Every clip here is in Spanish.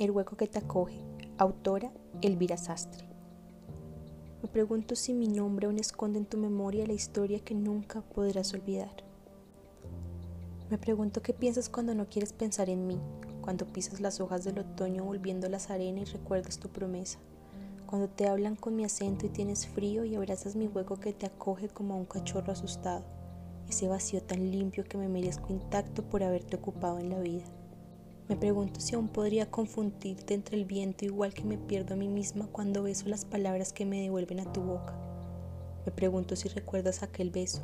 El hueco que te acoge. Autora Elvira Sastre. Me pregunto si mi nombre aún esconde en tu memoria la historia que nunca podrás olvidar. Me pregunto qué piensas cuando no quieres pensar en mí, cuando pisas las hojas del otoño volviendo las arenas y recuerdas tu promesa, cuando te hablan con mi acento y tienes frío y abrazas mi hueco que te acoge como a un cachorro asustado, ese vacío tan limpio que me merezco intacto por haberte ocupado en la vida. Me pregunto si aún podría confundirte entre el viento igual que me pierdo a mí misma cuando beso las palabras que me devuelven a tu boca. Me pregunto si recuerdas aquel beso.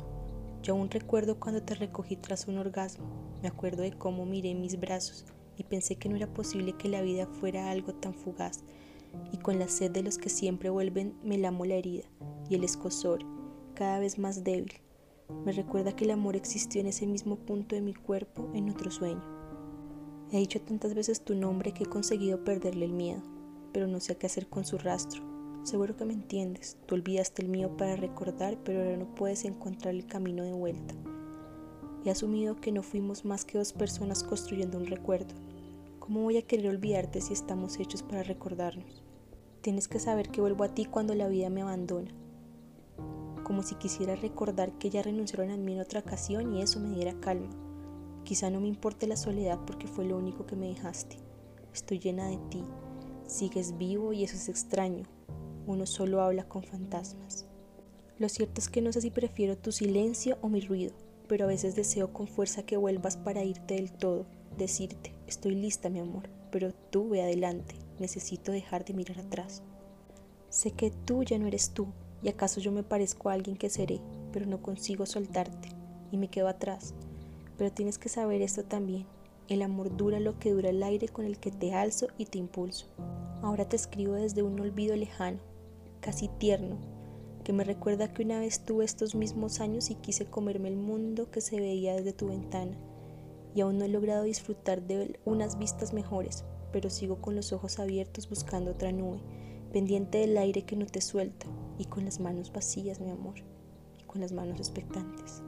Yo aún recuerdo cuando te recogí tras un orgasmo. Me acuerdo de cómo miré mis brazos y pensé que no era posible que la vida fuera algo tan fugaz. Y con la sed de los que siempre vuelven me lamo la herida y el escosor, cada vez más débil. Me recuerda que el amor existió en ese mismo punto de mi cuerpo en otro sueño. He dicho tantas veces tu nombre que he conseguido perderle el miedo, pero no sé qué hacer con su rastro. Seguro que me entiendes, tú olvidaste el mío para recordar, pero ahora no puedes encontrar el camino de vuelta. He asumido que no fuimos más que dos personas construyendo un recuerdo. ¿Cómo voy a querer olvidarte si estamos hechos para recordarnos? Tienes que saber que vuelvo a ti cuando la vida me abandona. Como si quisiera recordar que ya renunciaron a mí en otra ocasión y eso me diera calma Quizá no me importe la soledad porque fue lo único que me dejaste. Estoy llena de ti. Sigues vivo y eso es extraño. Uno solo habla con fantasmas. Lo cierto es que no sé si prefiero tu silencio o mi ruido, pero a veces deseo con fuerza que vuelvas para irte del todo, decirte, estoy lista mi amor, pero tú ve adelante, necesito dejar de mirar atrás. Sé que tú ya no eres tú, y acaso yo me parezco a alguien que seré, pero no consigo soltarte, y me quedo atrás, pero tienes que saber esto también. El amor dura lo que dura el aire con el que te alzo y te impulso. Ahora te escribo desde un olvido lejano, casi tierno, que me recuerda que una vez tuve estos mismos años y quise comerme el mundo que se veía desde tu ventana. Y aún no he logrado disfrutar de unas vistas mejores, pero sigo con los ojos abiertos buscando otra nube, pendiente del aire que no te suelta, y con las manos vacías, mi amor, y con las manos expectantes.